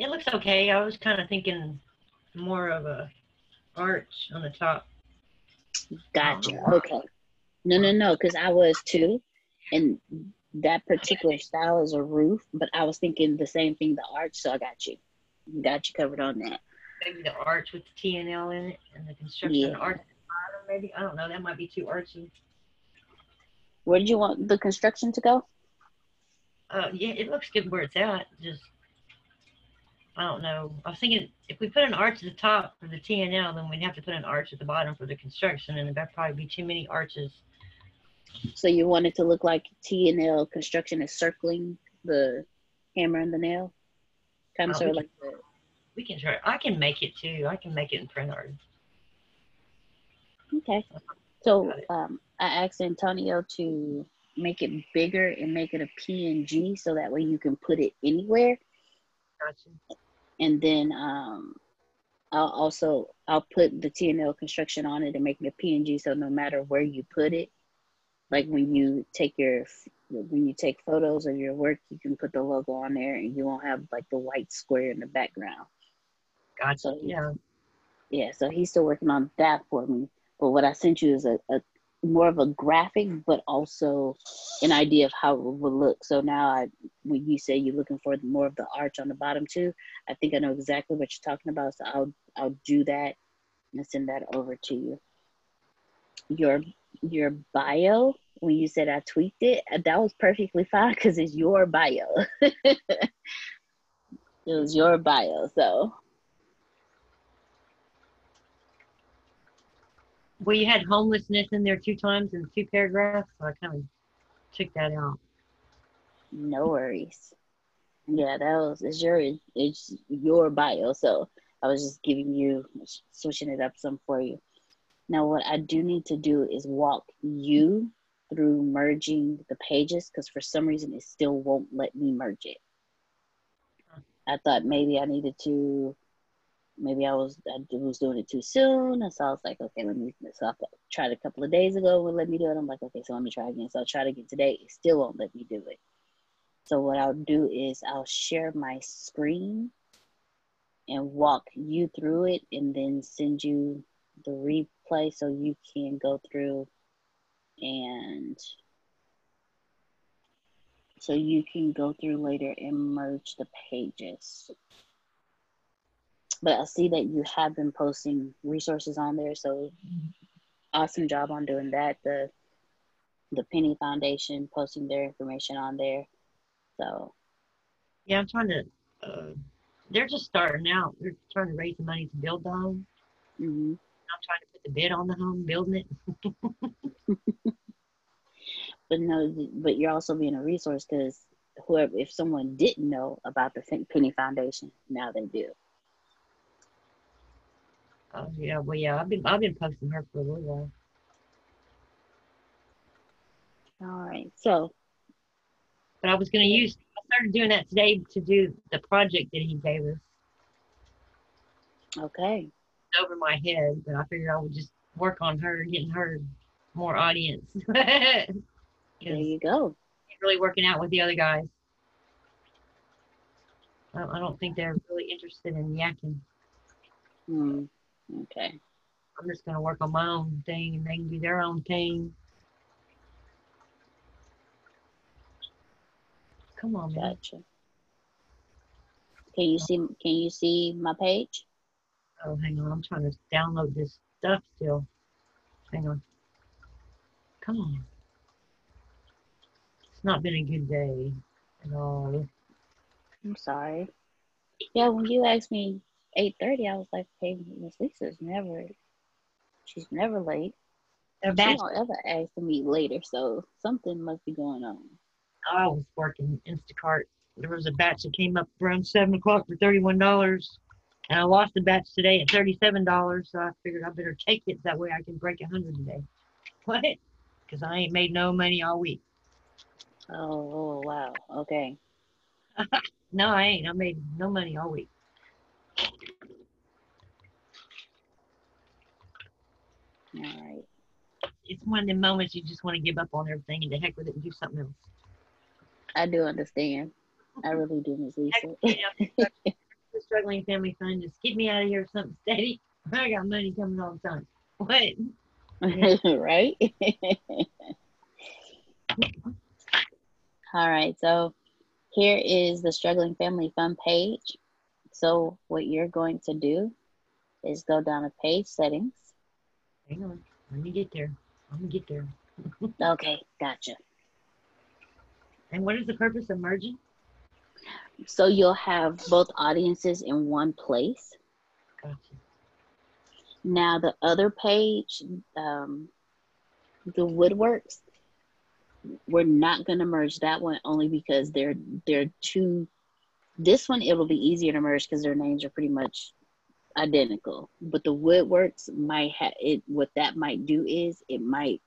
It looks okay. I was kind of thinking more of a arch on the top. Gotcha. Okay. No, no, no, because I was too, and that particular style is a roof, but I was thinking the same thing, the arch. So I got you, got you covered on that. Maybe the arch with the T and L in it, and the construction Yeah. arch. at the bottom, Maybe I don't know. That might be too archy. Where did you want the construction to go? Uh, yeah, it looks good where it's at. Just I don't know. I was thinking if we put an arch at the top for the T and L, then we'd have to put an arch at the bottom for the construction, and that'd probably be too many arches. So you want it to look like T and L construction is circling the hammer and the nail, kind of Oh, sort of like We can try. I can make it too. I can make it in print art. Okay. So um, I asked Antonio to make it bigger and make it a PNG so that way you can put it anywhere. Gotcha. And then um, I'll also I'll put the TNL construction on it and make it a PNG so no matter where you put it, like when you take your when you take photos of your work, you can put the logo on there and you won't have like the white square in the background. Gotcha. So Yeah. Yeah, so he's still working on that for me. But what I sent you is a, a more of a graphic, but also an idea of how it would look. So now, I, when you say you're looking for more of the arch on the bottom too, I think I know exactly what you're talking about. So I'll I'll do that and send that over to you. Your your bio when you said I tweaked it, uh, that was perfectly fine because it's your bio. it was your bio, so Well, you had homelessness in there two times in two paragraphs, so I kind of took that out. No worries. Yeah, that was it's your it's your bio, so I was just giving you switching it up some for you. Now, what I do need to do is walk you through merging the pages because for some reason it still won't let me merge it. I thought maybe I needed to, maybe I was I was doing it too soon, and so I was like, okay, let me. So I tried a couple of days ago, and let me do it. I'm like, okay, so let me try again. So I tried again today. It still won't let me do it. So what I'll do is I'll share my screen and walk you through it, and then send you the replay so you can go through and so you can go through later and merge the pages. But I see that you have been posting resources on there, so awesome job on doing that. The the Penny Foundation posting their information on there. So Yeah, I'm trying to. Uh, they're just starting out. They're trying to raise the money to build the home. mhm. I'm trying to put the bid on the home, building it. but no, but you're also being a resource because whoever, if someone didn't know about the Penny Foundation, now they do. Oh yeah, well yeah, I've been I've been posting her for a little while. All right, so But I was gonna use. I started doing that today to do the project that he gave us. okay, over my head, but I figured I would just work on her, getting her more audience. there you go. really working out with the other guys. I I don't think they're really interested in yakking. Hmm. Okay. I'm just gonna work on my own thing and they can do their own thing. Come on, man. Gotcha. Can you see? Can you see my page? Oh, hang on. I'm trying to download this stuff still. Hang on. Come on. It's not been a good day at all. I'm sorry. Yeah, when you asked me eight thirty, I was like, "Hey, Miss Lisa's never. She's never late. She don't ever ask to meet later, so something must be going on." I was working Instacart. There was a batch that came up around seven o'clock for thirty-one dollars, and I lost the batch today at thirty-seven dollars. So I figured I better take it that way I can break a hundred today. What? Because I ain't made no money all week. Oh, oh wow. Okay. No, I ain't. I made no money all week. All right. It's one of the moments you just want to give up on everything and to heck with it and do something else. I do understand. I really do, Miss Lisa. Heck, you know, struggling family fund. Just keep me out of here with something steady. I got money coming all the time. What? right? All right, so here is the Struggling Family Fund page. So what you're going to do is go down to page settings. Hang on. Let me get there. I'm gonna get there. Okay, gotcha. And what is the purpose of merging? So you'll have both audiences in one place. Gotcha. Now the other page, um, the woodworks, we're not gonna merge that one only because they're they're two. This one it'll be easier to merge because their names are pretty much identical. But the woodworks might have it. What that might do is it might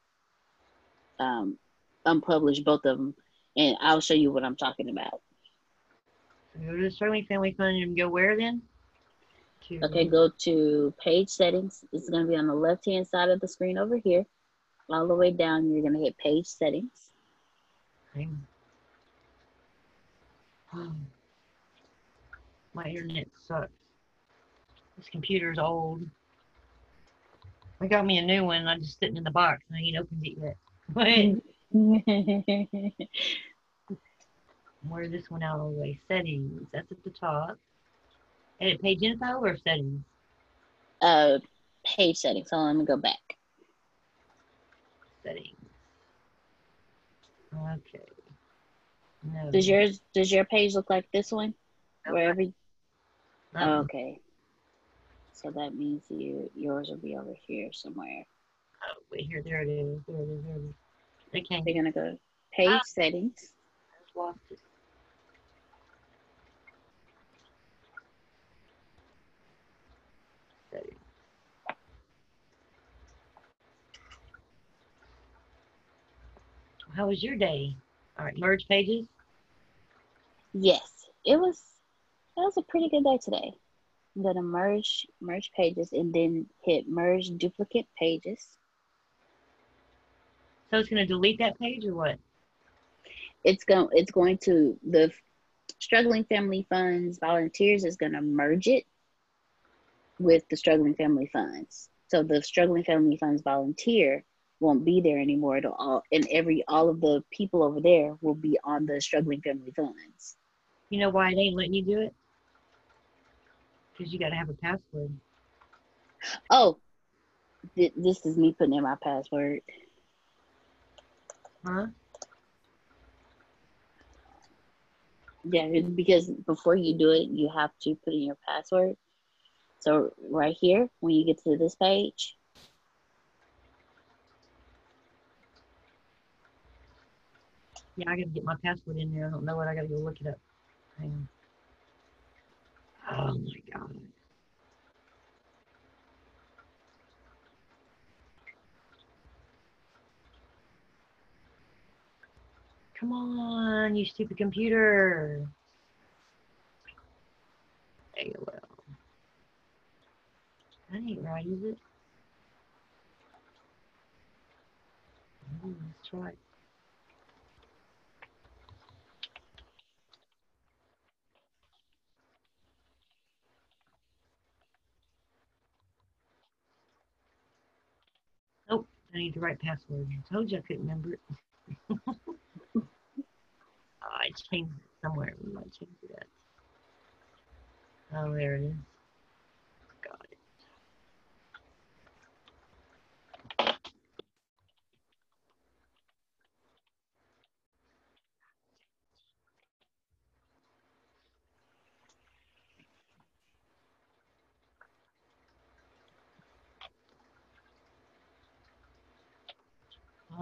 um, unpublish both of them, and I'll show you what I'm talking about. Go to the struggling family fund and go where then? To, Okay, go to page settings. It's gonna be on the left hand side of the screen over here. All the way down, you're gonna hit page settings. Hang on. My internet sucks. This computer's old. I got me a new one. I'm just sitting in the box and I ain't opened it yet. Wear this one out all the way. Settings. That's at the top. Edit page info or settings? uh, page settings. So let me go back. Settings. Okay. No. Does yours does your page look like this one? Nope. Where every Uh-uh. okay. So that means you yours will be over here somewhere. Oh, wait here. There it is. There it is. There it is. Okay. They're gonna go page Ah. settings. Lost it. Settings. How was your day? All right, merge pages. Yes, it was. That was a pretty good day today. I'm gonna merge merge pages and then hit merge duplicate pages. So it's going to delete that page or what? It's going it's going to the struggling family funds volunteers is gonna merge it with the struggling family funds. So the struggling family funds volunteer won't be there anymore. It'll all and every all of the people over there will be on the struggling family funds. You know why it ain't letting you do it? Because you got to have a password. Oh, th- this is me putting in my password. Huh? Yeah, because before you do it, you have to put in your password. So right here, when you get to this page, Yeah, I got to get my password in there. I don't know what. I got to go look it up. Oh my God. Come on, you stupid computer. AOL. That ain't right, is it? Oh, let's try it. Nope, I need the right password. I told you I couldn't remember it. oh, I changed it somewhere. We might change it up. Oh, there it is. Got it.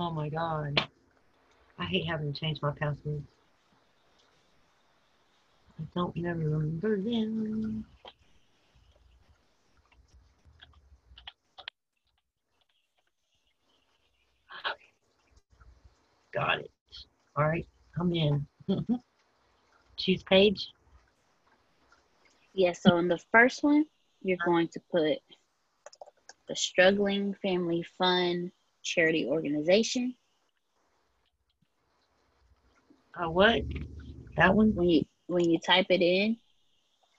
Oh my god. I hate having to change my passwords. I don't never remember them. Got it. All right, I'm in. Choose page. yeah. So in the first one, you're going to put the struggling family fund charity organization. Uh, what? That one? When you when you type it in,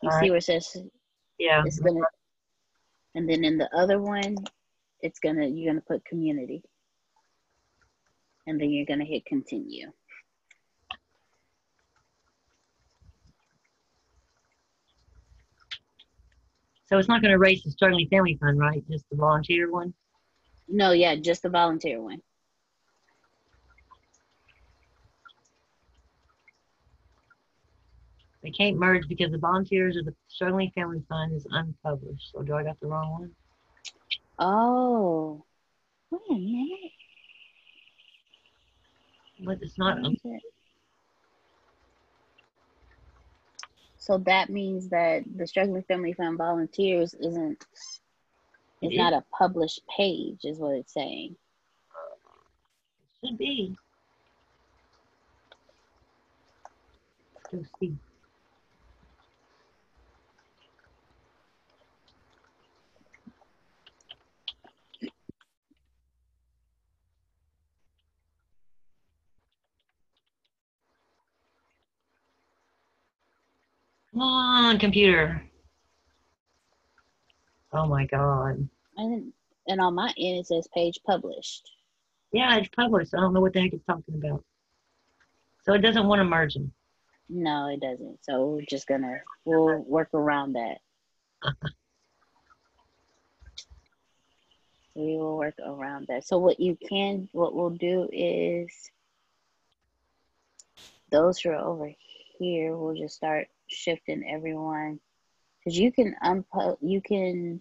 You All see right. where it says Yeah. it's gonna, and then in the other one, it's gonna you're gonna put community, and then you're gonna hit continue. So it's not going to raise the struggling family fund, right? Just the volunteer one. No, yeah, just the volunteer one. They can't merge because the volunteers of the struggling family fund is unpublished. So do I got the wrong one? Oh, wait a minute. But it's not. What is it? So that means that the Struggling Family Fund volunteers isn't it's It not a published page, is what it's saying. It should be. Let's see. Come on, computer. Oh my god. And and on my end it says page published. Yeah, it's published. I don't know what the heck it's talking about. So it doesn't want to merge them. No, it doesn't. So we're just gonna we'll work around that. we will work around that. So what you can what we'll do is those who are over here we'll just start shifting everyone because you can unpo you can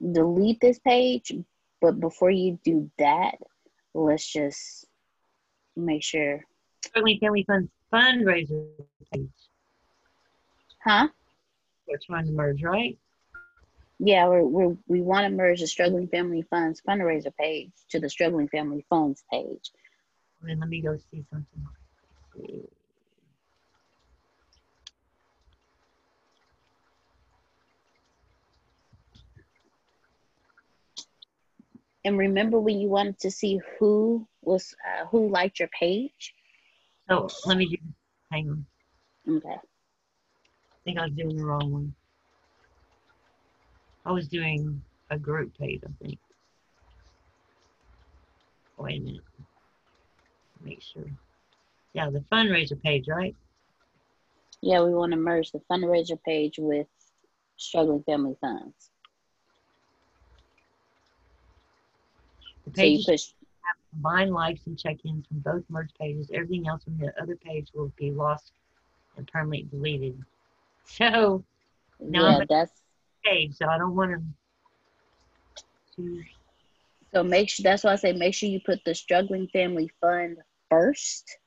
delete this page but before you do that let's just make sure Struggling Family Fund's fundraiser page. huh We're trying to merge, right? Yeah, we're, we're, we want to merge the Struggling Family Funds fundraiser page to the Struggling Family Funds page. Then let me go see something. And remember when you wanted to see who was uh, who liked your page? So let me do. Hang on. Okay. I think I was doing the wrong one. I was doing a group page, I think. Wait a minute. Make sure. Yeah, the fundraiser page, right? Yeah, we want to merge the fundraiser page with Struggling Family Funds. The So you pages push combine likes and check-ins from both merged pages. Everything else from the other page will be lost and permanently deleted. So No, yeah, that's page, so I don't want to. so make sure that's why I say make sure you put the Struggling Family Fund first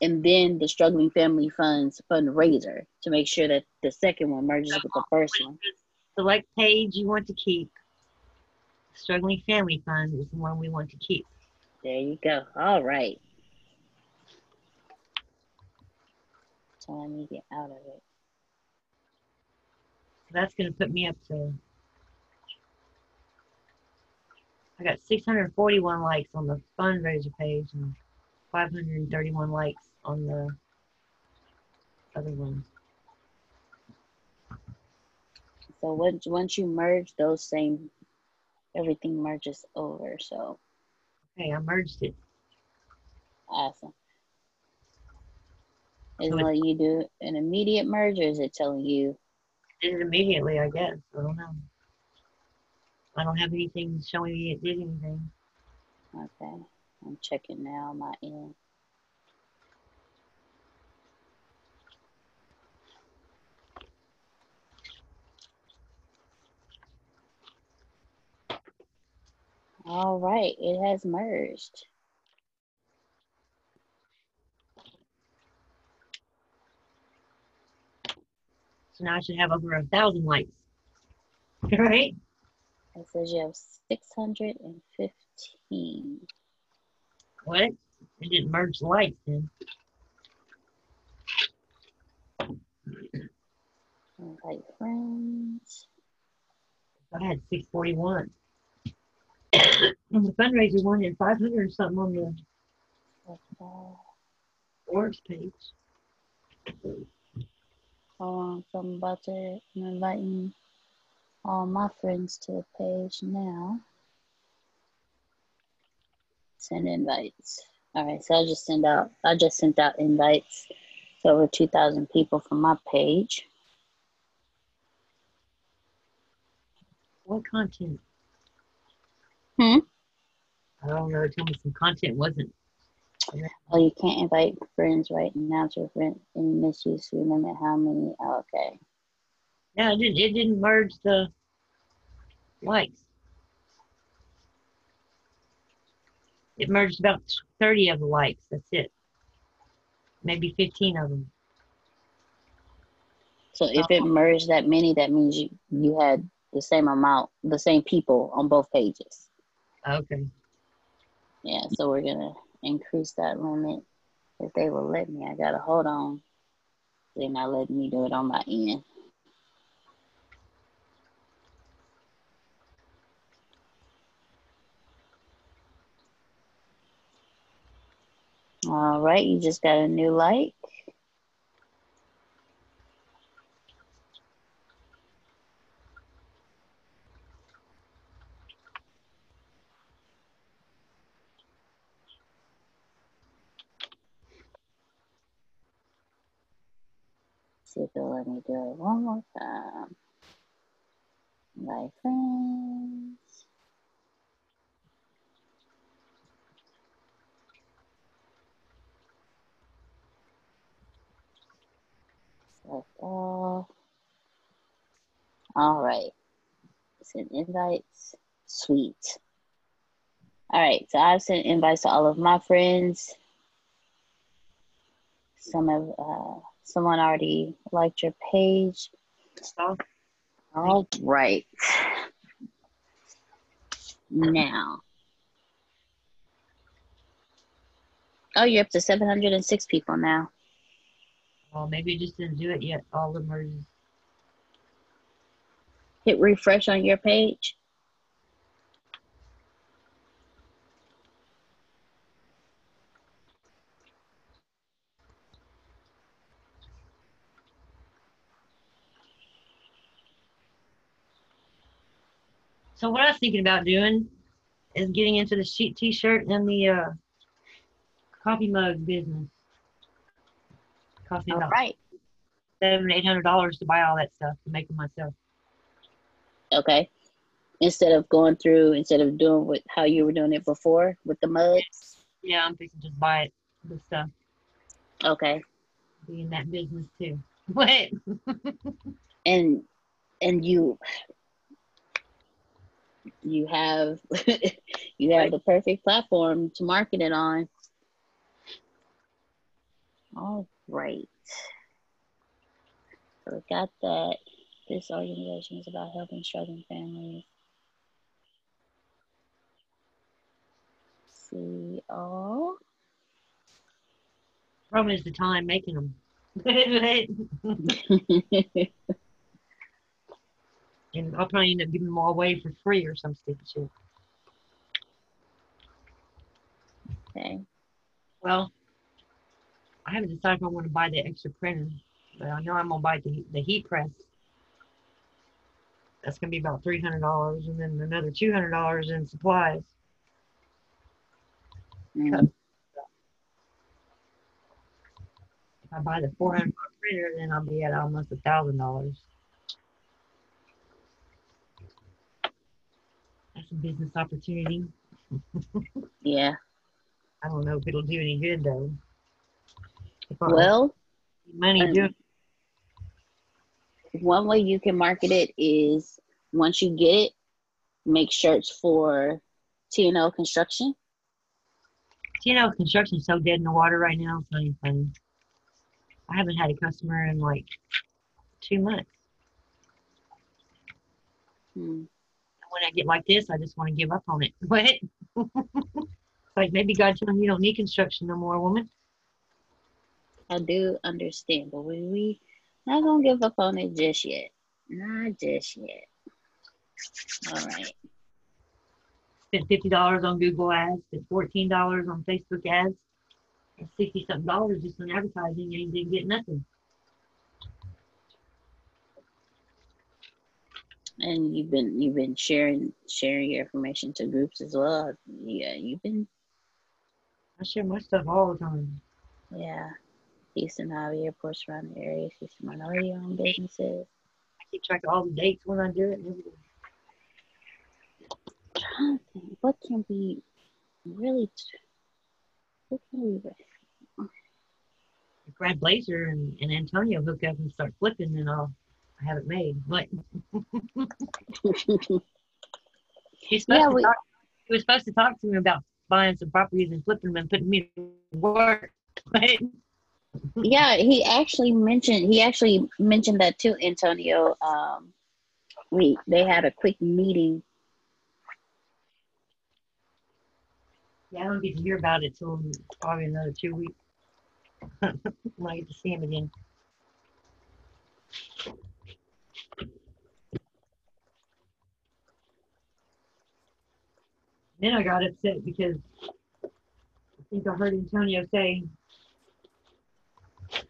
and then the Struggling Family Funds fundraiser to make sure that the second one merges with the first one. Select page you want to keep. Struggling Family Fund is the one we want to keep. There you go. All right. So let me get out of it. So that's going to put me up to. I got 641 likes on the fundraiser page and 531 likes on the other one. So once once you merge those same, everything merges over. So Okay, I merged it. awesome. Is So it letting you do an immediate merge, or is it telling you? Did it immediately, I guess. I don't know. I don't have anything showing me it did anything. Okay, I'm checking now my end. All right, it has merged. So now I should have over a thousand likes. Right? It says you have 615. What? It didn't merge the likes then. Invite friends. I had 641. On the fundraiser one and 500 something on the works page. Hold on, so I'm about to I'm inviting all my friends to the page now. Send invites. All right, so I just send out. I just sent out invites to over two thousand people from my page. What content? Hmm? I don't know. Tell me some content wasn't. Well, you can't invite friends right now to prevent any misuse. We limit how many. Oh, okay. Yeah, it didn't. It didn't merge the likes. It merged about thirty of the likes. That's it. Maybe fifteen of them. So if it merged that many, that means you you had the same amount, the same people on both pages. Okay. Yeah, so we're gonna increase that limit if they will let me. I gotta hold on. They're not letting me do it on my end. All right, you just got a new like. See if they'll let me do it one more time. My friends. Select all. All right. Send invites. Sweet. All right. So I've sent invites to all of my friends. Some of uh, someone already liked your page. So All right. Now. Oh, you're up to 706 people now. well, maybe it just didn't do it yet. All the merges. Hit refresh on your page. So what I was thinking about doing is getting into the sheet T-shirt and the uh, coffee mug business. Coffee All about right. seven, eight hundred dollars to buy all that stuff to make them myself. Okay. Instead of going through, instead of doing what how you were doing it before with the mugs. Yeah, I'm thinking just buy it, the stuff, Okay. be in that business too. What? And and you you have you have the perfect platform to market it on. All right. So we got that. This organization is about helping struggling families. See all. Problem is the time making them. and I'll probably end up giving them all away for free or some stupid shit. okay. Well, I haven't decided if I want to buy the extra printer, but I know I'm gonna buy the the heat press. That's gonna be about three hundred dollars, and then another two hundred dollars in supplies. Mm, If I buy the four hundred dollar printer, then I'll be at almost a thousand dollars. That's a business opportunity. Yeah. I don't know if it'll do any good though. If I Well, money um, doing one way you can market it is once you get it, make shirts for TNL construction. know construction's so dead in the water right now. It's not even funny. I haven't had a customer in like two months. Hmm. When I get like this, I just want to give up on it. What? like maybe God telling you you don't need construction no more, woman. I do understand, but we we not gonna give up on it just yet. Not just yet. All right. Spent fifty dollars on Google ads, spent fourteen dollars on Facebook ads, and sixty something dollars just on advertising and didn't get nothing. And you've been you've been sharing sharing your information to groups as well. Yeah, you've been I share my stuff all the time. yeah. Houston Hobby airports around the area, Houston minority owned businesses. I keep track of all the dates when I do it trying to think, what can we really what can we do? Grab Blazer and, and Antonio hook up and start flipping, and I'll have it made. Like he's supposed Yeah, to we- talk, he was supposed to talk to me about buying some properties and flipping them and putting me to work. Yeah, he actually mentioned he actually mentioned that too, Antonio. Um we they had a quick meeting. yeah, I don't get to hear about it till probably another two weeks when I get to see him again. Then I got upset because I think I heard Antonio say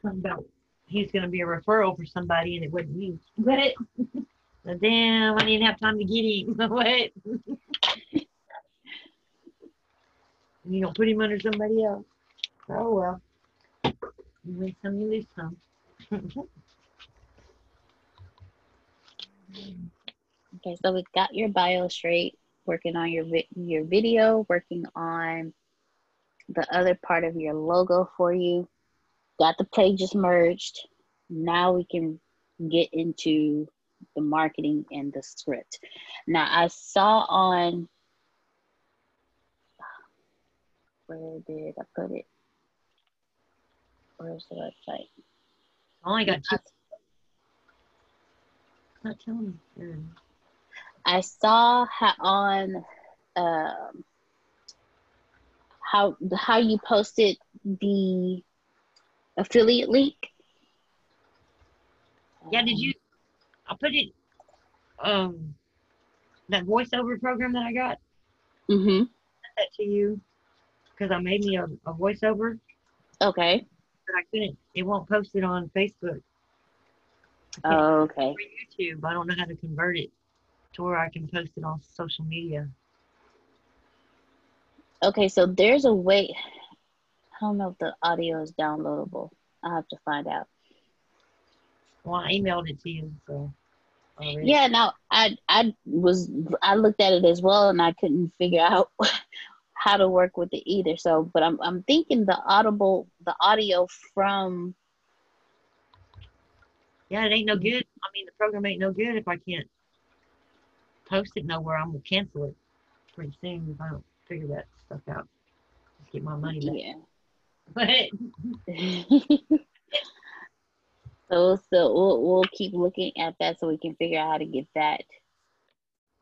something about he's going to be a referral for somebody and it wasn't me. What? But damn, I didn't have time to get him. what? you don't put him under somebody else. Oh well. You win some, you lose some. Okay, so we got your bio straight, working on your vi- your video, working on the other part of your logo for you. Got the pages merged. Now we can get into the marketing and the script. Now I saw on where did I put it? Where's the website? Oh, I only got two. Not telling me. I saw how on um, how how you posted the affiliate link. Yeah, did you? I put it. Um, that voiceover program that I got Mm-hmm. sent that to you because I made me a, a voiceover, Okay. but I couldn't. It won't post it on Facebook Oh, okay. or YouTube. I don't know how to convert it to where I can post it on social media. Okay. So there's a way. I don't know if the audio is downloadable. I'll have to find out. Well, I emailed it to you, so. already. Yeah. Now I I was I looked at it as well, and I couldn't figure out how to work with it either. So, but I'm I'm thinking the audible the audio from Yeah, it ain't no good. I mean, the program ain't no good if I can't post it nowhere. I'm gonna cancel it pretty soon if I don't figure that stuff out. Just get my money back. yeah. But so so we'll we'll keep looking at that so we can figure out how to get that.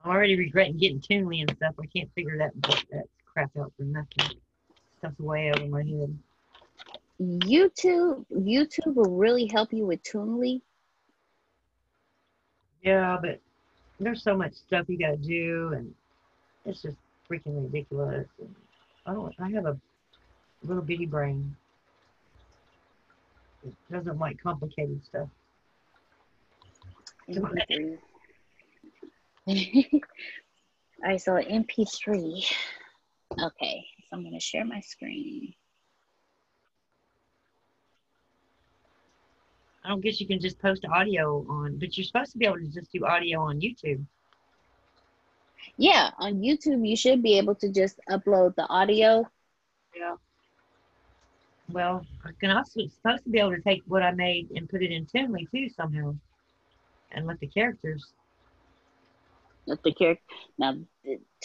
I'm already regretting getting Toonly and stuff. I can't figure that that crap out for nothing. Stuff's way over my head. YouTube YouTube will really help you with Toonly. Yeah, but there's so much stuff you gotta do, and it's just freaking ridiculous. And I don't. I have a little bitty brain. It doesn't like complicated stuff. MP3. All right, so MP3. Okay, so I'm gonna share my screen. I don't guess you can just post audio on, but you're supposed to be able to just do audio on YouTube. Yeah, on YouTube you should be able to just upload the audio. Yeah. Well, I can also supposed to be able to take what I made and put it in Toonly too somehow, and let the characters. with the character. Now,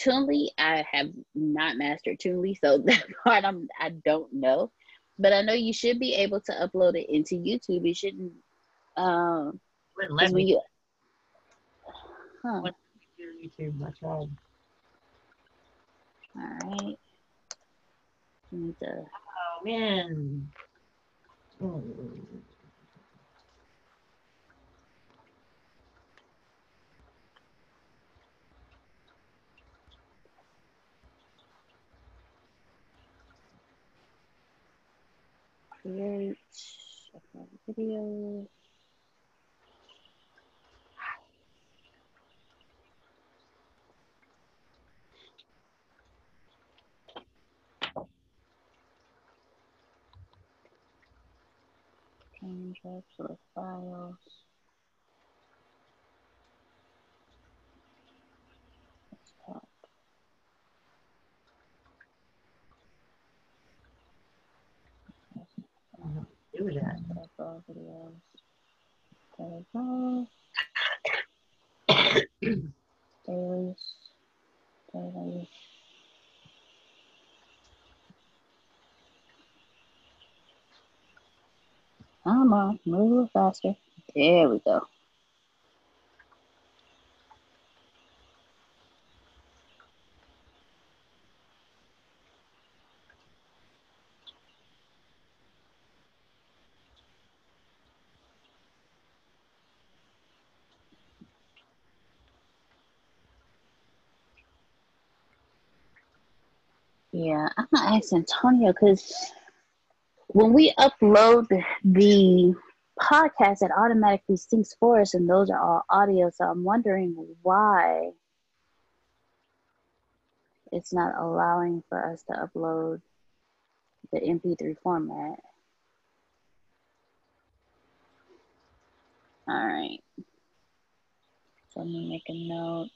Toonly, I have not mastered Toonly, so that part I'm I don't know. But I know you should be able to upload it into YouTube. You shouldn't. Um, Wouldn't let when me you. Huh. YouTube. my child. All right. You need to. Oh man. Mm. create, upload video. Change absolute files. That. Desktop, all videos. We go. Dailies. Dailies. Come on, move a little faster. There we go. Yeah, I'm gonna ask Antonio because when we upload the, podcast, it automatically syncs for us, and those are all audio. So I'm wondering why it's not allowing for us to upload the MP3 format. All right. So let me make a note.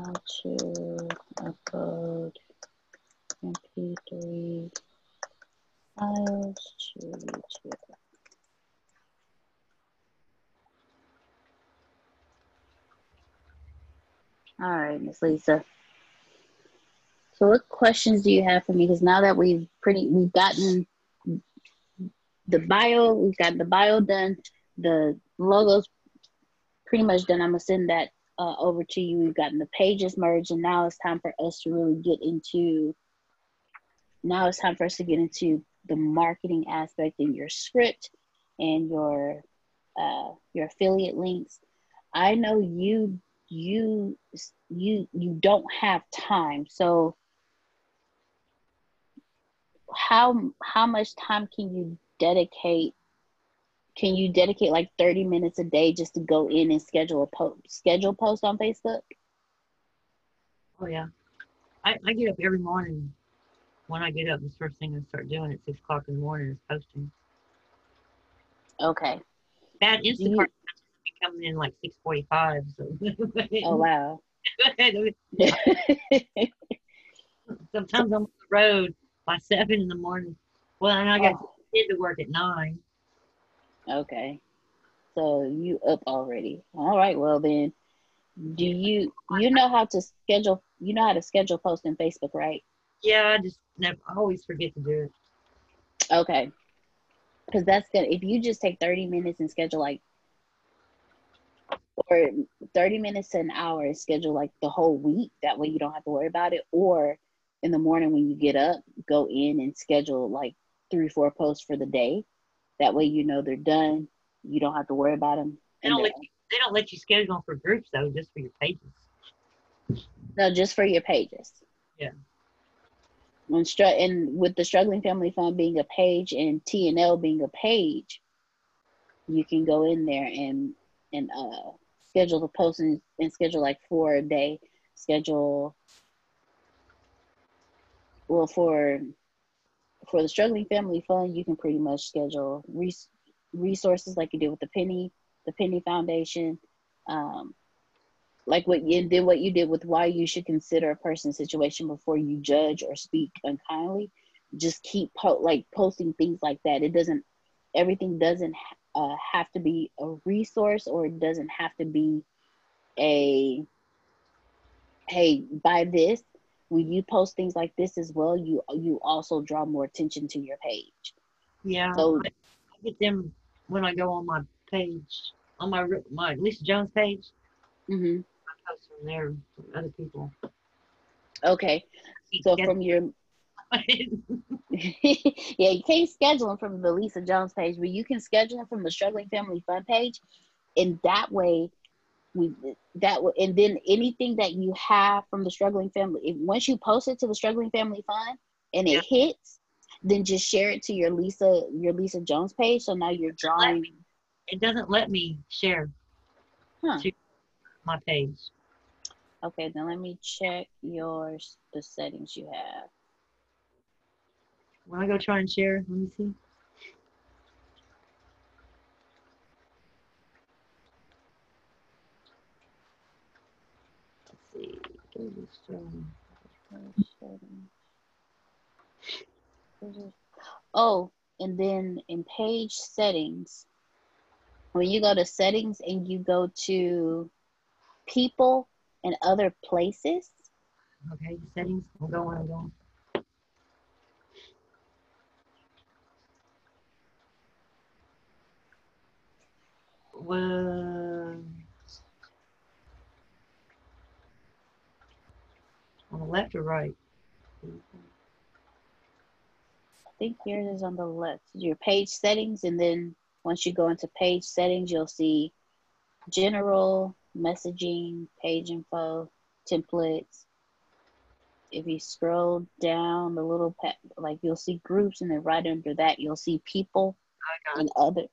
How to upload MP3 files to YouTube. All right, Miss Lisa. So, what questions do you have for me? Because now that we've pretty, we've gotten the bio, we've got the bio done, the logos pretty much done. I'm gonna send that uh, over to you. We've gotten the pages merged, and now it's time for us to really get into. Now it's time for us to get into the marketing aspect in your script and your uh, your affiliate links. I know you you you you don't have time, so how how much time can you dedicate can you dedicate like 30 minutes a day just to go in and schedule a post schedule post on facebook Oh yeah. I, I get up every morning. When I get up, the first thing I start doing at six o'clock in the morning is posting. okay That you- Instacart be coming in like six forty-five. So oh wow sometimes I'm on the road by seven in the morning. Well, and I got Oh, to work at nine. Okay so you up already all right well then do you you know how to schedule you know how to schedule posts in facebook right Yeah, I just never. I always forget to do it. Okay. Because that's good. If you just take 30 minutes and schedule like, or 30 minutes to an hour and schedule like the whole week, that way you don't have to worry about it. Or in the morning when you get up, go in and schedule like three, four posts for the day. That way you know they're done. You don't have to worry about them. They don't let you, they don't let you schedule them for groups though, just for your pages. No, just for your pages. Yeah. When str- and with the struggling family fund being a page and TNL being a page, you can go in there and and uh schedule the post and, and schedule like four a day. Schedule well for for the struggling family fund, you can pretty much schedule res- resources like you did with the Penny the Penny Foundation. Um, like what you did what you did with why you should consider a person's situation before you judge or speak unkindly just keep po- like posting things like that it doesn't everything doesn't uh, have to be a resource or it doesn't have to be a hey buy this when you post things like this as well you you also draw more attention to your page Yeah, So- I, get them when I go on my page, on my my Lisa Jones page. Mm-hmm. I post from there from other people. okay so from your yeah, you can't schedule them from the Lisa Jones page, but you can schedule them from the Struggling Family Fun page, and that way, we that and then anything that you have from the Struggling Family, if, once you post it to the Struggling Family fund and it hits, then just share it to your Lisa your Lisa Jones page. So now you're drawing. it doesn't let me share Huh. my page. Okay, then let me check yours the settings you have. When I go try and share, let me see. Oh, and then in page settings, when you go to settings and you go to people and other places, Okay, settings, I'm going, I'm going. Well. On the left or right? I think yours is on the left. Your page settings, and then once you go into page settings, you'll see general, messaging, page info, templates. If you scroll down the little like you'll see groups, and then right under that you'll see people and other.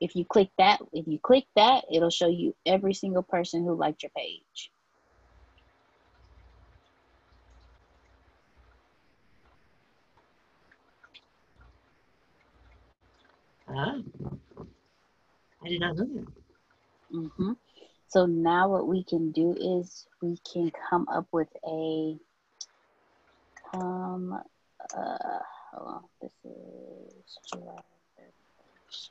If you click that, if you click that, it'll show you every single person who liked your page. Ah. I did not know that. hmm So now what we can do is we can come up with a come uh hold on this is July 31st.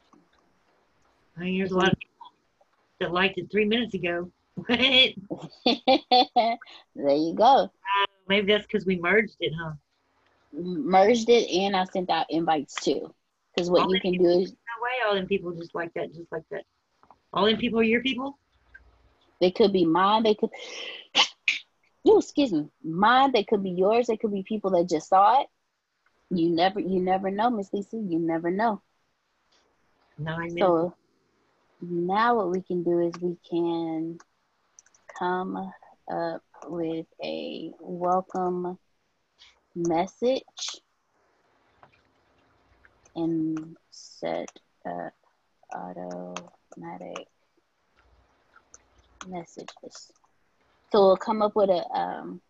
I mean, there's a lot of people that liked it three minutes ago. There you go. Uh, maybe that's because we merged it, huh? Merged it and I sent out invites too. Because what you can do is No way all them people just like that, just like that. All them people are your people? they could be mine, they could you excuse me, mine, they could be yours, they could be people that just saw it. You never you never know, Miss Lisa. You never know. Nine minutes. So now what we can do is we can come up with a welcome message and set up automatic messages. So we'll come up with a um,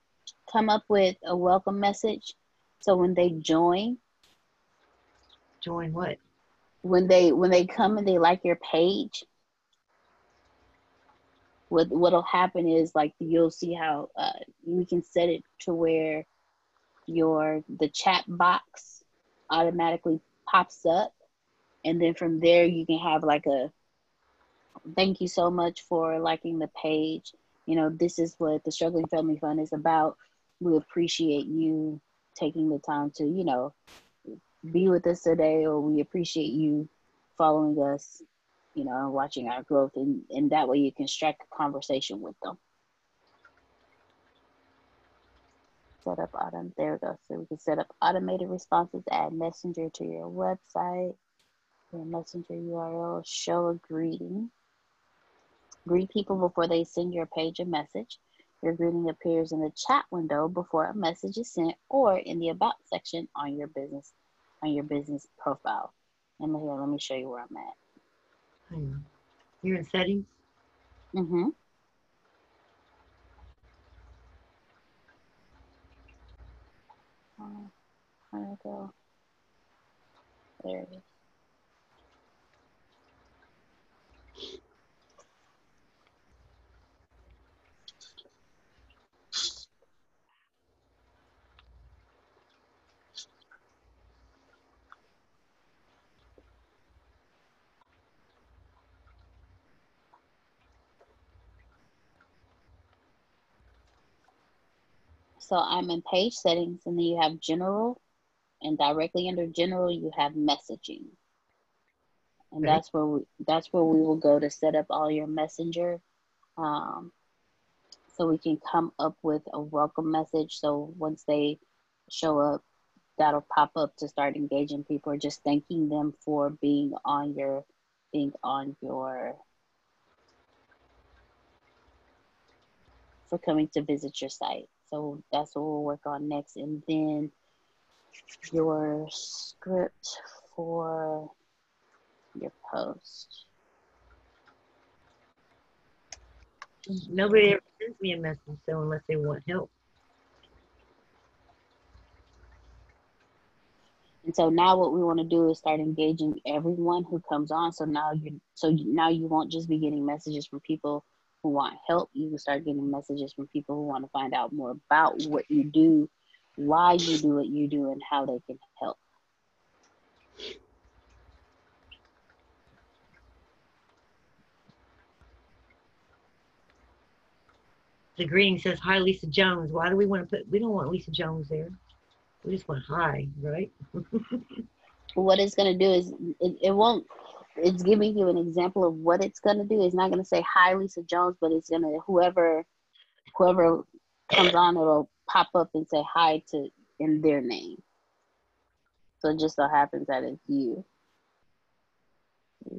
come up with a welcome message. So when they join, Join what? when they when they come and they like your page what what'll happen is like you'll see how uh, we can set it to where your the chat box automatically pops up and then from there you can have like a thank you so much for liking the page. You know this is what the struggling family fund is about. We appreciate you taking the time to you know be with us today or we appreciate you following us you know and watching our growth and, and that way you can strike a conversation with them set up autumn there we go so we can set up automated responses add messenger to your website your messenger url show a greeting greet people before they send your page a message your greeting appears in the chat window before a message is sent or in the about section on your business on your business profile. And here, let me show you where I'm at. You're in settings? Mm-hmm. It go? There it is. So I'm in page settings, and then you have general, and directly under general you have messaging, and Okay. that's where we that's where we will go to set up all your messenger, um, so we can come up with a welcome message. So once they show up, that'll pop up to start engaging people, or just thanking them for being on your being on your for coming to visit your site. So that's what we'll work on next. And then your script for your post. Nobody ever sends me a message, so unless they want help. And so now what we want to do is start engaging everyone who comes on. So now you so you, now you won't just be getting messages from people who want help. You can start getting messages from people who want to find out more about what you do, why you do what you do, and how they can help. The greeting says, Hi, Lisa Jones. Why do we want to put, we don't want Lisa Jones there. We just want hi, right? what it's going to do is it, it won't it's giving you an example of what it's going to do it's not going to say hi lisa jones but it's going to whoever whoever comes on it'll pop up and say hi to in their name so it just so happens that it's you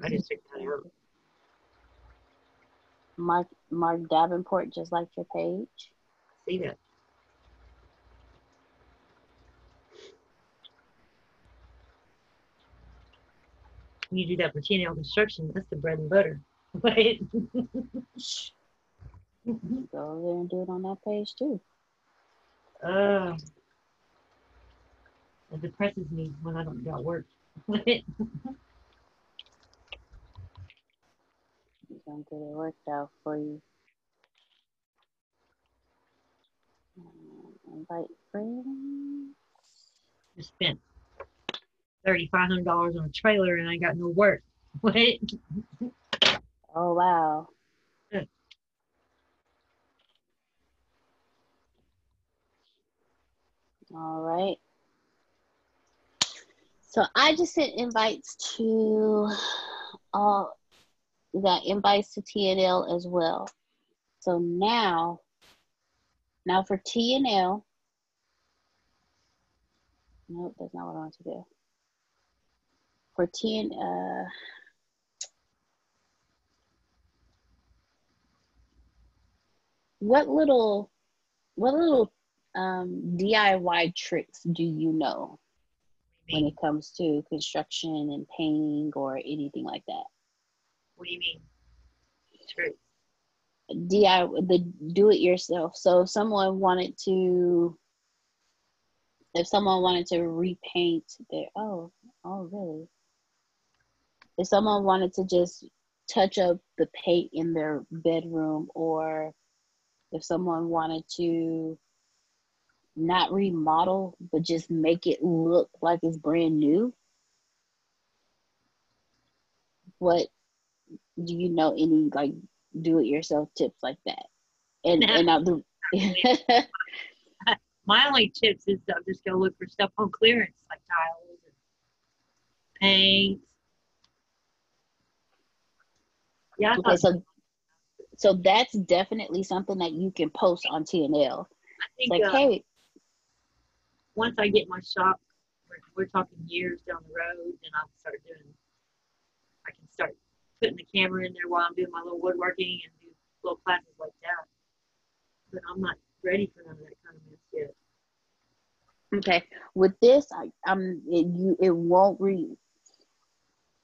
I just out. mark mark davenport just liked your page See that? you do that for TNL construction, that's the bread and butter. But go there and do it on that page too. Uh, it depresses me when I don't got work. You're gonna get it worked out for you. Invite friends. Dispense. $3,500 on a trailer and I got no work. What? oh, wow. All right. So I just sent invites to all that invites to TNL as well. So now, now for TNL. Nope, that's not what I want to do. For TN uh what little what little um, DIY tricks do you know when it comes to construction and painting or anything like that? What do you mean? True. DIY the do it yourself. So if someone wanted to if someone wanted to repaint their oh oh really if someone wanted to just touch up the paint in their bedroom or if someone wanted to not remodel but just make it look like it's brand new what do you know any like do it yourself tips like that and and I do My only tips is to just go look for stuff on clearance, like tiles and paint. Yeah, okay so so that's definitely something that you can post on TNL. I It's think like, uh, hey, once I get my shop, we're, we're talking years down the road, and I'll start doing. I can start putting the camera in there while I'm doing my little woodworking and do little classes like that. But I'm not ready for none of that kind of mess yet. Okay, with this, I, I'm it, you. It won't re.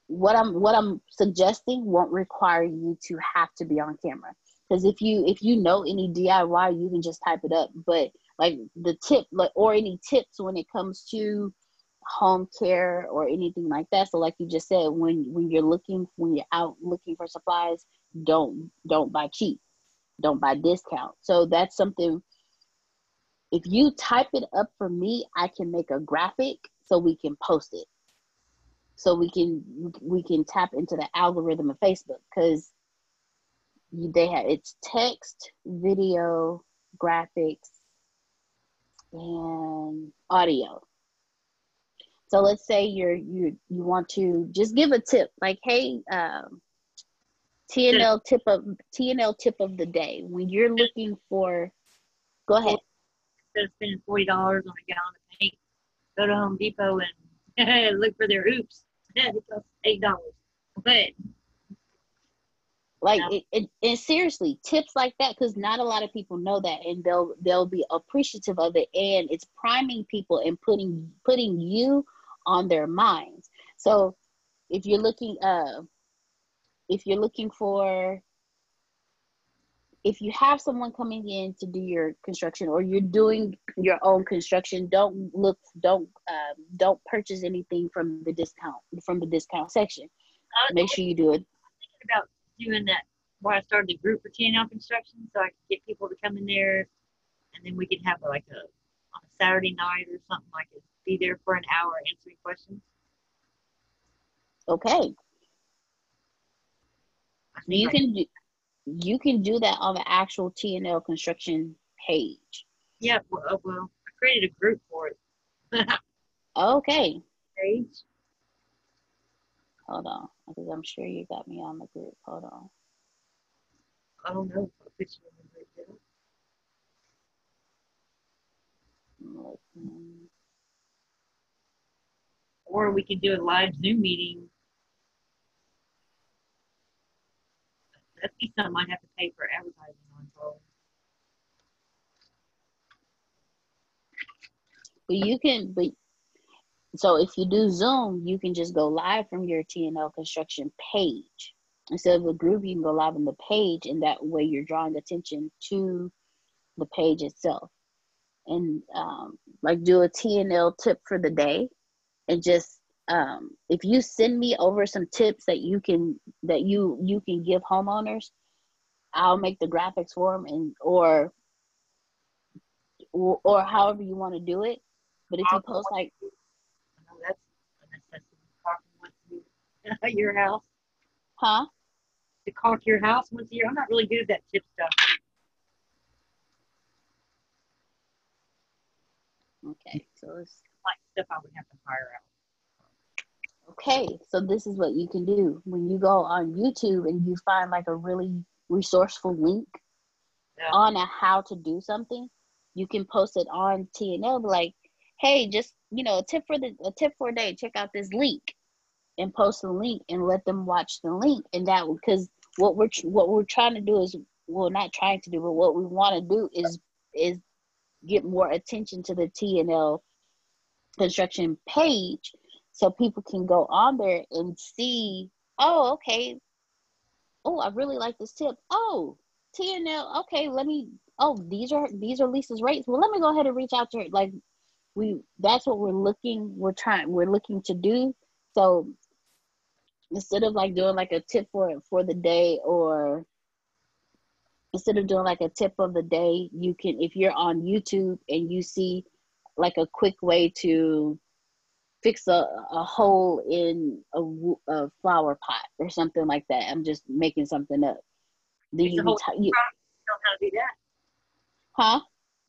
What I'm what I'm suggesting won't require you to have to be on camera. Because if you if you know any DIY, you can just type it up. But like the tip, like or any tips when it comes to home care or anything like that. So like you just said, when when you're looking when you're out looking for supplies, don't don't buy cheap, don't buy discount. So that's something if you type it up for me, I can make a graphic so we can post it. So we can we can tap into the algorithm of Facebook because they have it's text, video, graphics, and audio. So let's say you're you you want to just give a tip like, hey, um, TNL tip of TNL tip of the day when you're looking for. Go ahead. Instead of spending forty dollars on a gallon of paint, go to Home Depot and look for their oops. It costs eight dollars. But like it, it, and seriously tips like that because not a lot of people know that and they'll they'll be appreciative of it and it's priming people and putting putting you on their minds so if you're looking uh if you're looking for if you have someone coming in to do your construction or you're doing your own construction don't look don't um, don't purchase anything from the discount from the discount section make sure you do it I'm thinking about doing that why I started the group for TNL construction, so I could get people to come in there, and then we could have like a on a Saturday night or something. I could be there for an hour answering questions. Okay. You can do you can do that on the actual TNL construction page. Yeah. Well, uh, well, I created a group for it. Okay. Page. Hold on. Because I'm sure you got me on the group. Hold on. I don't know. if I put you in the group, did I? Or we could do a live Zoom meeting. That'd be something I'd have to pay for advertising on. So But you can but so if you do Zoom, you can just go live from your TNL construction page. Instead of a group, you can go live on the page, and that way you're drawing attention to the page itself. And um, like do a TNL tip for the day, and just um, if you send me over some tips that you can that you you can give homeowners, I'll make the graphics for them, and or or, or however you want to do it. But if you post like I that's a necessity. Caulking once a year. your house. Huh? To caulk your house once a year. I'm not really good at that tip stuff. Okay. So it's Like stuff I would have to hire out. Okay. So this is what you can do when you go on YouTube and you find like a really resourceful link Yeah. on a how to do something. You can post it on TNL, like, hey, just you know, a tip for the a tip for a day. Check out this link, and post the link and let them watch the link. And that because what we're tr- what we're trying to do is well, not trying to do, but what we want to do is is get more attention to the TNL construction page so people can go on there and see, oh, okay. Oh, I really like this tip. Oh, TNL, okay, let me oh, these are these are Lisa's rates. Well, let me go ahead and reach out to her. Like we that's what we're looking we're trying we're looking to do. So instead of like doing like a tip for for the day or instead of doing like a tip of the day, you can if you're on YouTube and you see like a quick way to fix a, a hole in a, a flower pot or something like that. I'm just making something up. Then you, ty- you Tell them how to do that. huh?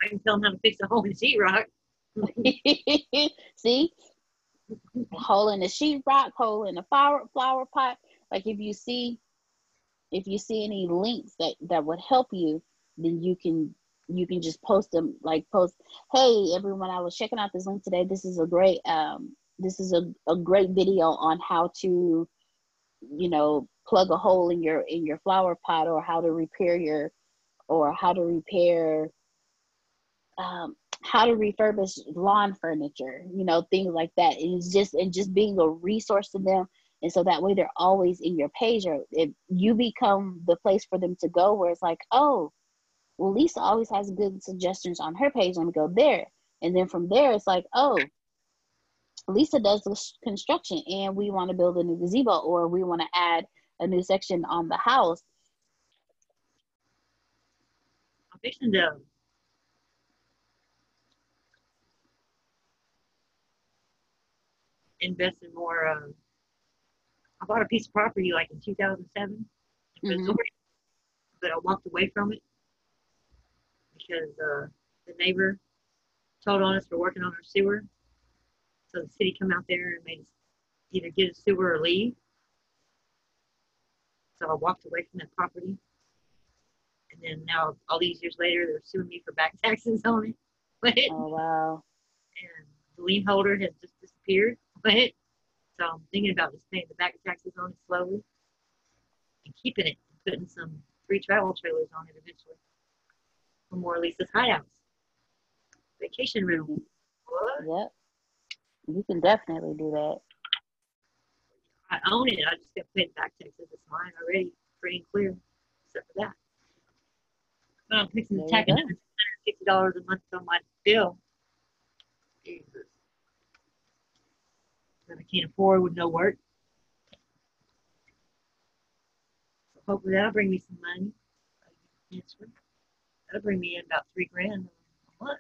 I can tell them how to fix a hole in sheetrock. See, hole in the sheetrock, hole in the flower flower pot. Like if you see, if you see any links that that would help you, then you can you can just post them. Like post, hey everyone, I was checking out this link today. This is a great um this is a, a great video on how to, you know, plug a hole in your in your flower pot or how to repair your or how to repair um, how to refurbish lawn furniture, you know, things like that. And it's just and just being a resource to them. And so that way they're always in your page or if you become the place for them to go where it's like, oh, well, Lisa always has good suggestions on her page. Let me go there. And then from there it's like, oh, Lisa does this construction and we want to build a new gazebo or we want to add a new section on the house. I'm fixing to invest in more. Um, I bought a piece of property like in 2007 in Mhm. Missouri, but I walked away from it because uh, the neighbor told on us for working on our sewer. So the city come out there and made us either get a sewer or leave. So I walked away from that property. And then now, all these years later, they're suing me for back taxes on it. But Oh wow. and the lien holder has just disappeared. But so I'm thinking about just paying the back taxes on it slowly and keeping it, and putting some free travel trailers on it eventually for more Lisa's hideouts, vacation rental. What? Yep. You can definitely do that. I own it. I just got to pay the back taxes. It's mine already, free and clear, except for that. But I'm fixing to tack another fifty dollars a month on my bill. Jesus. That I can't afford with no work. So hopefully that'll bring me some money. That'll bring me in about three grand a month.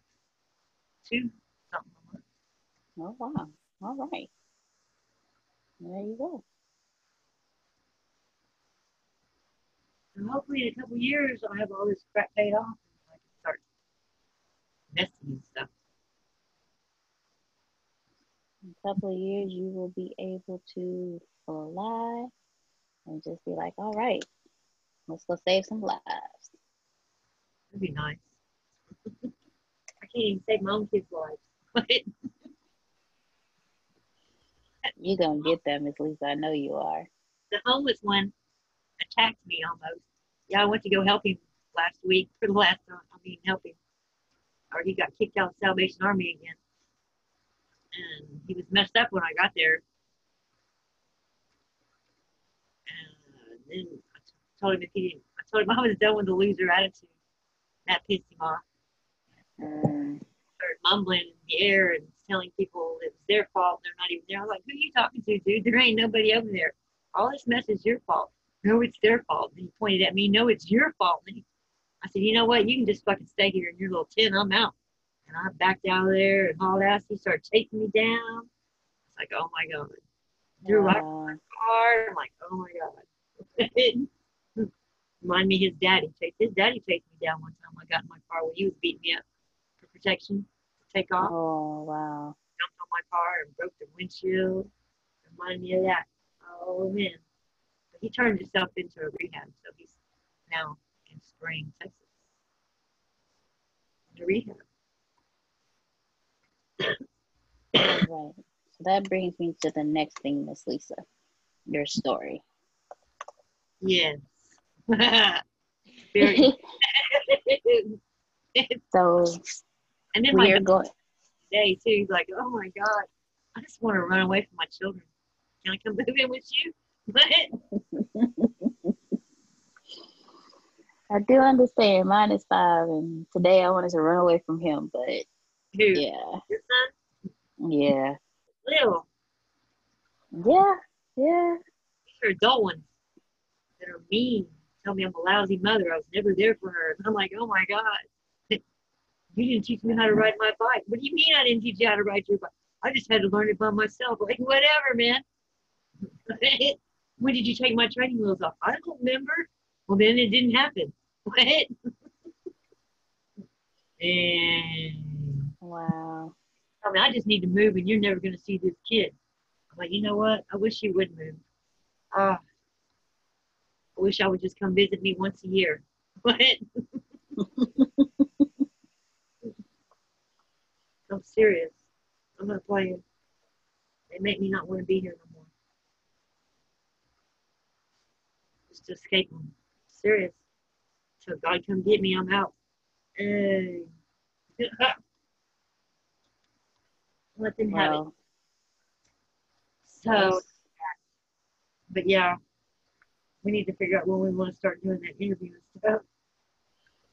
Two. Oh wow. All right. There you go. And hopefully in a couple years I'll have all this crap paid off and I can start investing and stuff. In a couple of years, you will be able to fly and just be like, all right, let's go save some lives. That'd be nice. I can't even save my own kids' lives. You're to get them, Miss Lisa. I know you are. the homeless one attacked me almost. Yeah, I went to go help him last week for the last time. I mean, help him. Or he got kicked out of Salvation Army again. And he was messed up when I got there. And then I told him if he didn't, I told him I was done with the loser attitude. That pissed him off. Um, Started mumbling in the air and telling people it was their fault. They're not even there. I was like, who are you talking to, dude? There ain't nobody over there. All this mess is your fault. No, it's their fault. And he pointed at me. No, it's your fault. And I said, you know what? You can just fucking stay here in your little tent. I'm out. And I backed out of there and hauled ass. He started taking me down. It's like, oh my god. You're right wow. car. I'm like, oh my god. Remind me his daddy chased his daddy chased me down one time. I got in my car when he was beating me up for protection take off. Oh, wow. Jumped on my car and broke the windshield. Reminded me of that. Oh man. But he turned himself into a rehab, so he's now in Spring, Texas. In a rehab. Right. So that brings me to the next thing, Miss Lisa. Your story. Yes. Very so and then my going. day too. He's like, oh my god, I just want to run away from my children. Can I come move in with you? But I do understand. Mine is five, and today I wanted to run away from him, but who? yeah, yeah, Little. yeah, yeah. These are adult ones that are mean. Tell me I'm a lousy mother. I was never there for her. And I'm like, oh my god. You didn't teach me how to ride my bike. What do you mean I didn't teach you how to ride your bike? I just had to learn it by myself. Like, whatever, man. when did you take my training wheels off? I don't remember. Well, then it didn't happen. What? and Wow. I mean, I just need to move, and you're never going to see this kid. I'm like, you know what? I wish you would move. Ah, I wish I would just come visit me once a year. What? I'm serious. I'm not playing. They make me not want to be here no more. Just to escape them. Serious. So God come get me, I'm out. Hey. Let them have it. So, but yeah, we need to figure out when we want to start doing that interview and stuff.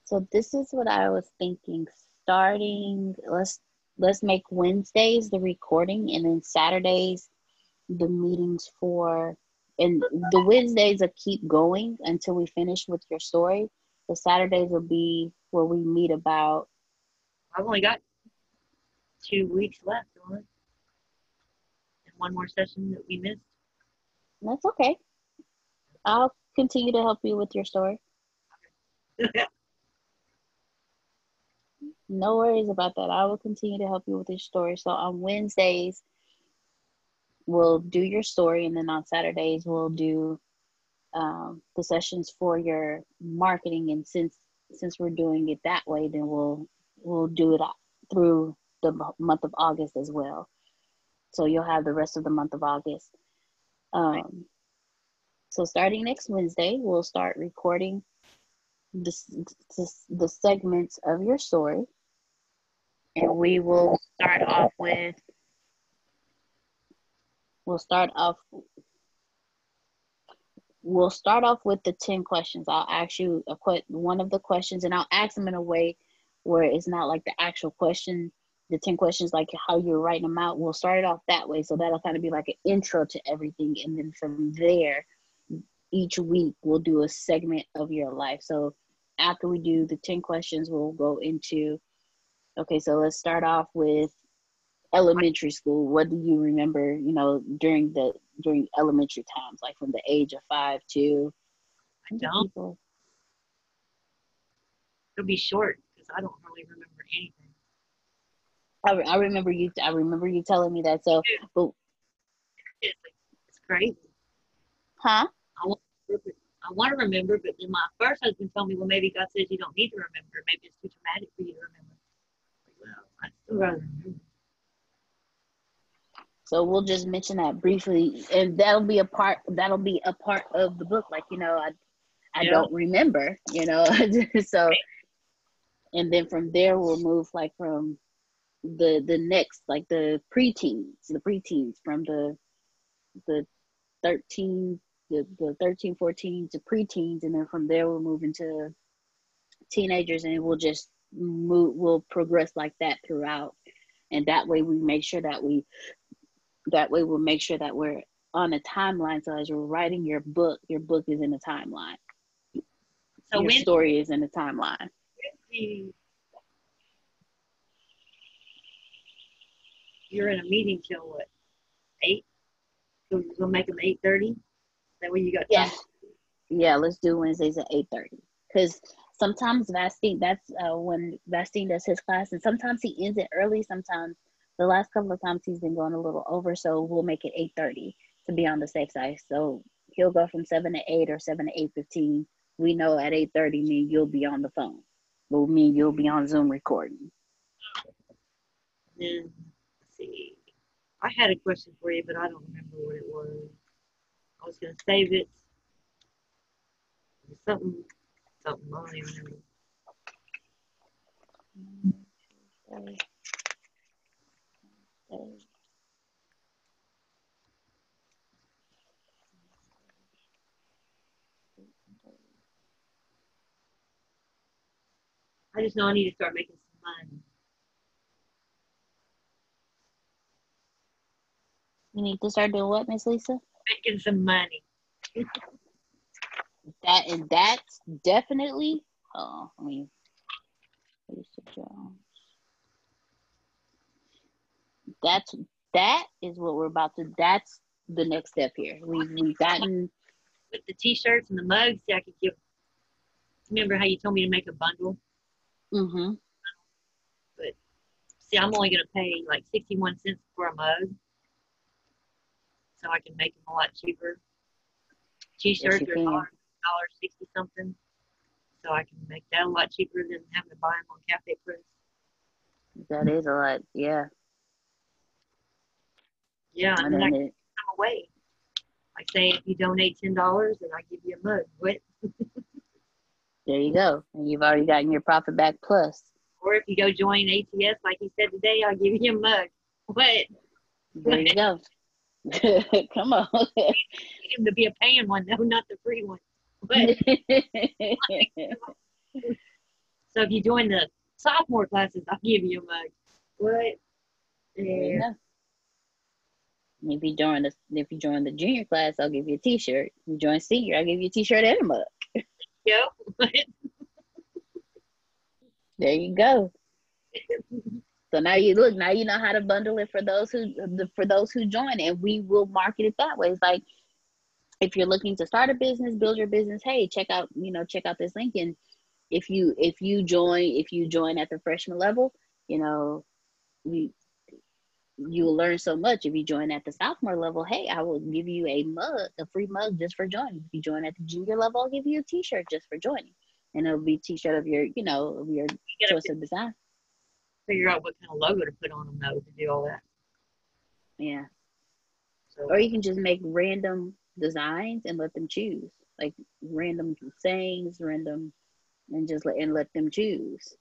So this is what I was thinking. Starting, let's let's make Wednesdays the recording, and then Saturdays the meetings for. And the Wednesdays will keep going until we finish with your story. The Saturdays will be where we meet about. I've only got two weeks left on. And one more session that we missed. That's okay. I'll continue to help you with your story. No worries about that. I will continue to help you with your story. So on Wednesdays, we'll do your story, and then on Saturdays, we'll do um, the sessions for your marketing. And since since we're doing it that way, then we'll we'll do it through the month of August as well. So you'll have the rest of the month of August. Um, so starting next Wednesday, we'll start recording the, the, the segments of your story. And we will start off with, we'll start off, we'll start off with the 10 questions. I'll ask you a que- one of the questions and I'll ask them in a way where it's not like the actual question, the 10 questions, like how you're writing them out. We'll start it off that way. So that'll kind of be like an intro to everything. And then from there, each week we'll do a segment of your life. So after we do the 10 questions, we'll go into okay, so let's start off with elementary school. What do you remember, you know, during the during elementary times, like from the age of five to I don't. It'll be short because I don't really remember anything. I, I remember you I remember you telling me that. So but It's, it's crazy. huh? I want, I want to remember, but then my first husband told me, well, maybe God says you don't need to remember. Maybe it's too traumatic for you to remember. Like, well, I still rather remember. So we'll just mention that briefly, and that'll be a part. That'll be a part of the book. Like you know, I I Yeah. don't remember. You know, so and then from there we'll move like from the the next like the preteens, the preteens from the the thirteen the the 13 14 to preteens and then from there we'll move into teenagers and we'll just move we'll progress like that throughout and that way we make sure that we that way we'll make sure that we're on a timeline so as you're writing your book your book is in a timeline So your when, story is in a timeline you're in a meeting till what? Eight? So we're gonna make them eight thirty. That way you got yeah time. yeah let's do wednesdays at 8 30 because sometimes Vastine, that's uh, when Vastine does his class, and sometimes he ends it early. Sometimes the last couple of times he's been going a little over, so we'll make it eight thirty to be on the safe side. So he'll go from seven to eight or seven to eight fifteen. We know at eight thirty, me you'll be on the phone. Well, mean you'll be on Zoom recording. Then see. I had a question for you, but I don't remember what it was. I was gonna save. It Something, don't even. I just know I need to start making some money. You need to start doing what, Miss Lisa? Making some money. That and that's definitely. Oh, I mean, Lisa Jones. That's that is what we're about to. That's the next step here. We've we've gotten. With the t-shirts and the mugs, see, I could give. Remember how you told me to make a bundle? Mm-hmm. See, I'm only gonna pay like 61 cents for a mug, so I can make them a lot cheaper. T-shirts you are can. Dollar sixty something, so I can make that a lot cheaper than having to buy them on CafePress. That is a lot. Yeah. Yeah, and And then I can come away. I say, if you donate ten dollars, then I give you a mug. What? there you go. And you've already gotten your profit back plus. Or if you go join ATS, like he said today, I'll give you a mug. What? There you go. Come on. Need him to be a paying one, no, not the free one. But so if you join the sophomore classes, I'll give you a mug. What? Yeah. If you join the if you join the junior class, I'll give you a T-shirt. If you join senior, I'll give you a T-shirt and a mug. Yo. There you go. So now you look. Now you know how to bundle it for those who for those who join, and we will market it that way. It's like if you're looking to start a business, build your business. Hey, check out you know check out this link, and if you if you join if you join at the freshman level, you know we you'll learn so much. If you join at the sophomore level, hey, I will give you a mug, a free mug just for joining. If you join at the junior level, I'll give you a T-shirt just for joining, and it'll be a T-shirt of your you know of your You choice of design. figure out what kind of logo to put on them though to do all that. Yeah. So or you can just make random designs and let them choose like random sayings random and just let and let them choose.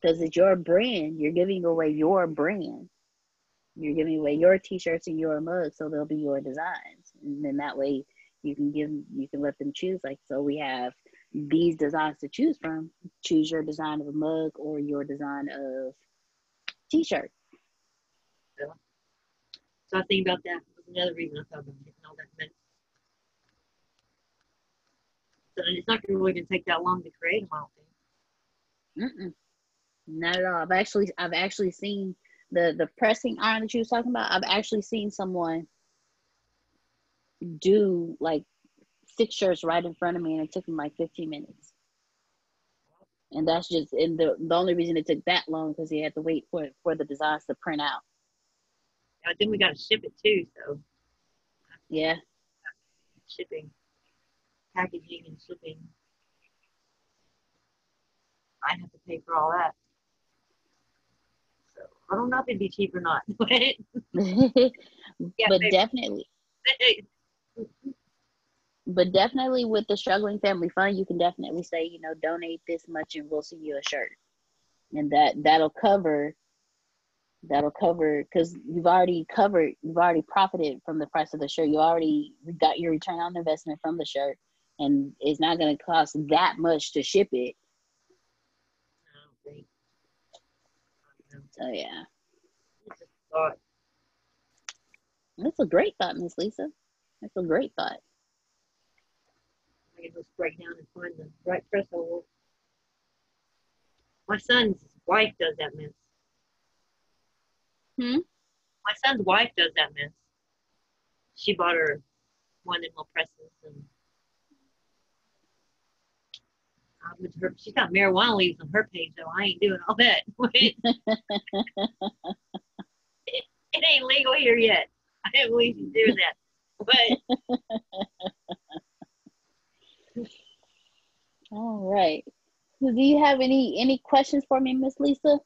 Because it's your brand. You're giving away your brand. You're giving away your t-shirts and your mugs so they'll be your designs. And then that way you can give you can let them choose like so we have these designs to choose from. Choose your design of a mug or your design of t-shirt. So I think about that. Was another reason I thought about getting all that mess. So it's not really going to take that long to create them. I don't think. Mm-mm. Not at all. I've actually I've actually seen the the pressing iron that you was talking about. I've actually seen someone do like six shirts right in front of me, and it took them like 15 minutes. And that's just and the the only reason it took that long because he had to wait for for the designs to print out. I think we got to ship it too. So Yeah. shipping, packaging, and shipping. I have to pay for all that. So I don't know if it'd be cheap or not. but maybe. definitely but definitely with the struggling family fund you can definitely say you know donate this much and we'll send you a shirt and that that'll cover that'll cover because you've already covered you've already profited from the price of the shirt you already got your return on investment from the shirt and it's not going to cost that much to ship it I don't think. I don't know. so yeah It's just a thought. that's a great thought miss lisa that's a great thought I can just break down and find the right press hole. My son's wife does that mess. Hmm? My son's wife does that mess. She bought her one them little presses and uh, with her, she's got marijuana leaves on her page though. I ain't doing all that. it, it ain't legal here yet. I don't believe she's doing that. But all right do you have any any questions for me miss lisa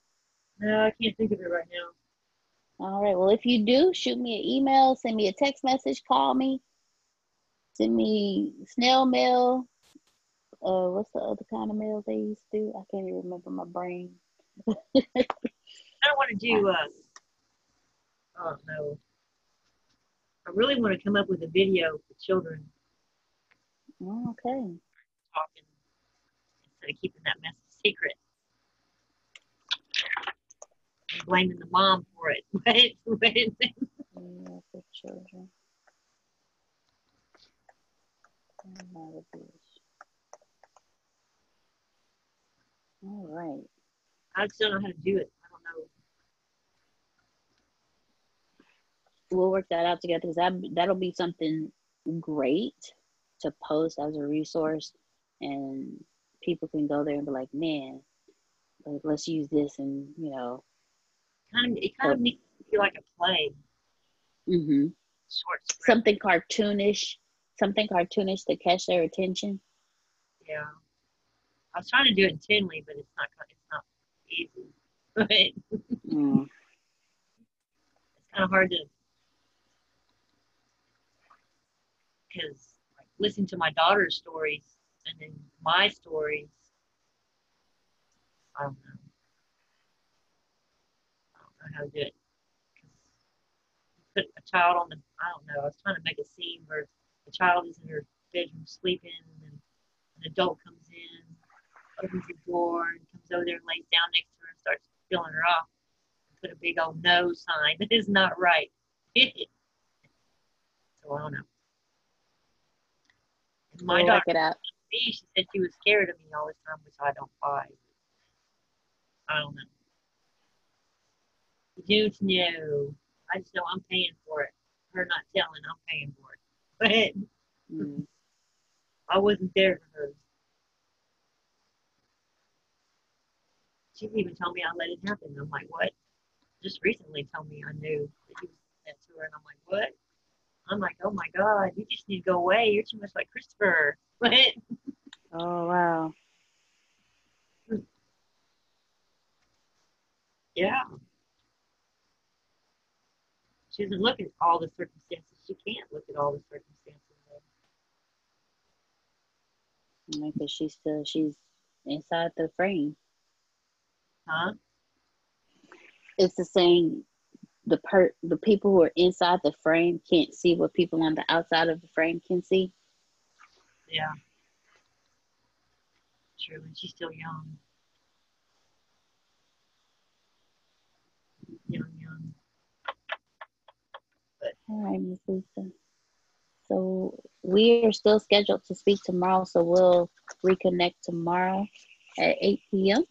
no, I can't think of it right now. All right. Well, if you do, shoot me an email, send me a text message, call me, send me snail mail. Uh, what's the other kind of mail they used to do? I can't even remember my brain. I don't want to do. Uh, oh no. I really want to come up with a video for children Oh, okay. talking instead of keeping that mess a secret. And blaming the mom for it. But, but Yeah, for children. Not abuse. All right. I just don't know how to do it. I don't know. we'll work that out together because that that'll be something great to post as a resource and people can go there and be like man like let's use this and you know Kind of, it kind of needs to be like a play, Mm hmm short script. something cartoonish something cartoonish to catch their attention Yeah. I was trying to do it intently, but it's not. It's not easy. But it's mm. kind of hard to because like listen to my daughter's stories and then my stories. I don't know. I don't know how to do it. put a child on the. I don't know. I was trying to make a scene where the child is in her bedroom sleeping, and an adult comes in, opens the door, and comes over there and lays down next to her and starts feeling her off. Put a big old no sign. That is not right. so I don't know. And my we'll daughter, out me, she said she was scared of me all the time, which I don't buy. I don't know. You don't know. I just know I'm paying for it. Her not telling, I'm paying for it. But mm. I wasn't there for her. She's even told me I let it happen. I'm like, what? Just recently told me I knew that he was that to her, and I'm like, what? I'm like, oh my god, you just need to go away. You're too much like Christopher. But oh wow yeah, she doesn't look at all the circumstances. She can't look at all the circumstances. because she's still she's inside the frame Huh? it's the saying the per the people who are inside the frame can't see what people on the outside of the frame can see Yeah. True, and she's still young. Young, young. But All right, Miss Lisa. So we are still scheduled to speak tomorrow, so we'll reconnect tomorrow at 8 p.m.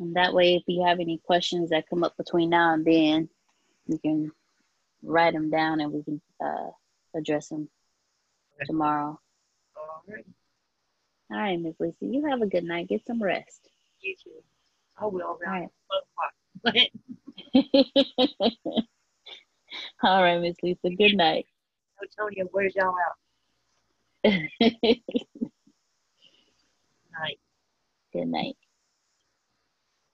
And that way, if you have any questions that come up between now and then, you can write them down and we can uh, address them tomorrow. All right. All right, Miss Lisa, you have a good night. Get some rest. You too. I will All right. 12 o'clock. All right, Miss Lisa. Good night. Antonio, where's y'all out? Night. good night.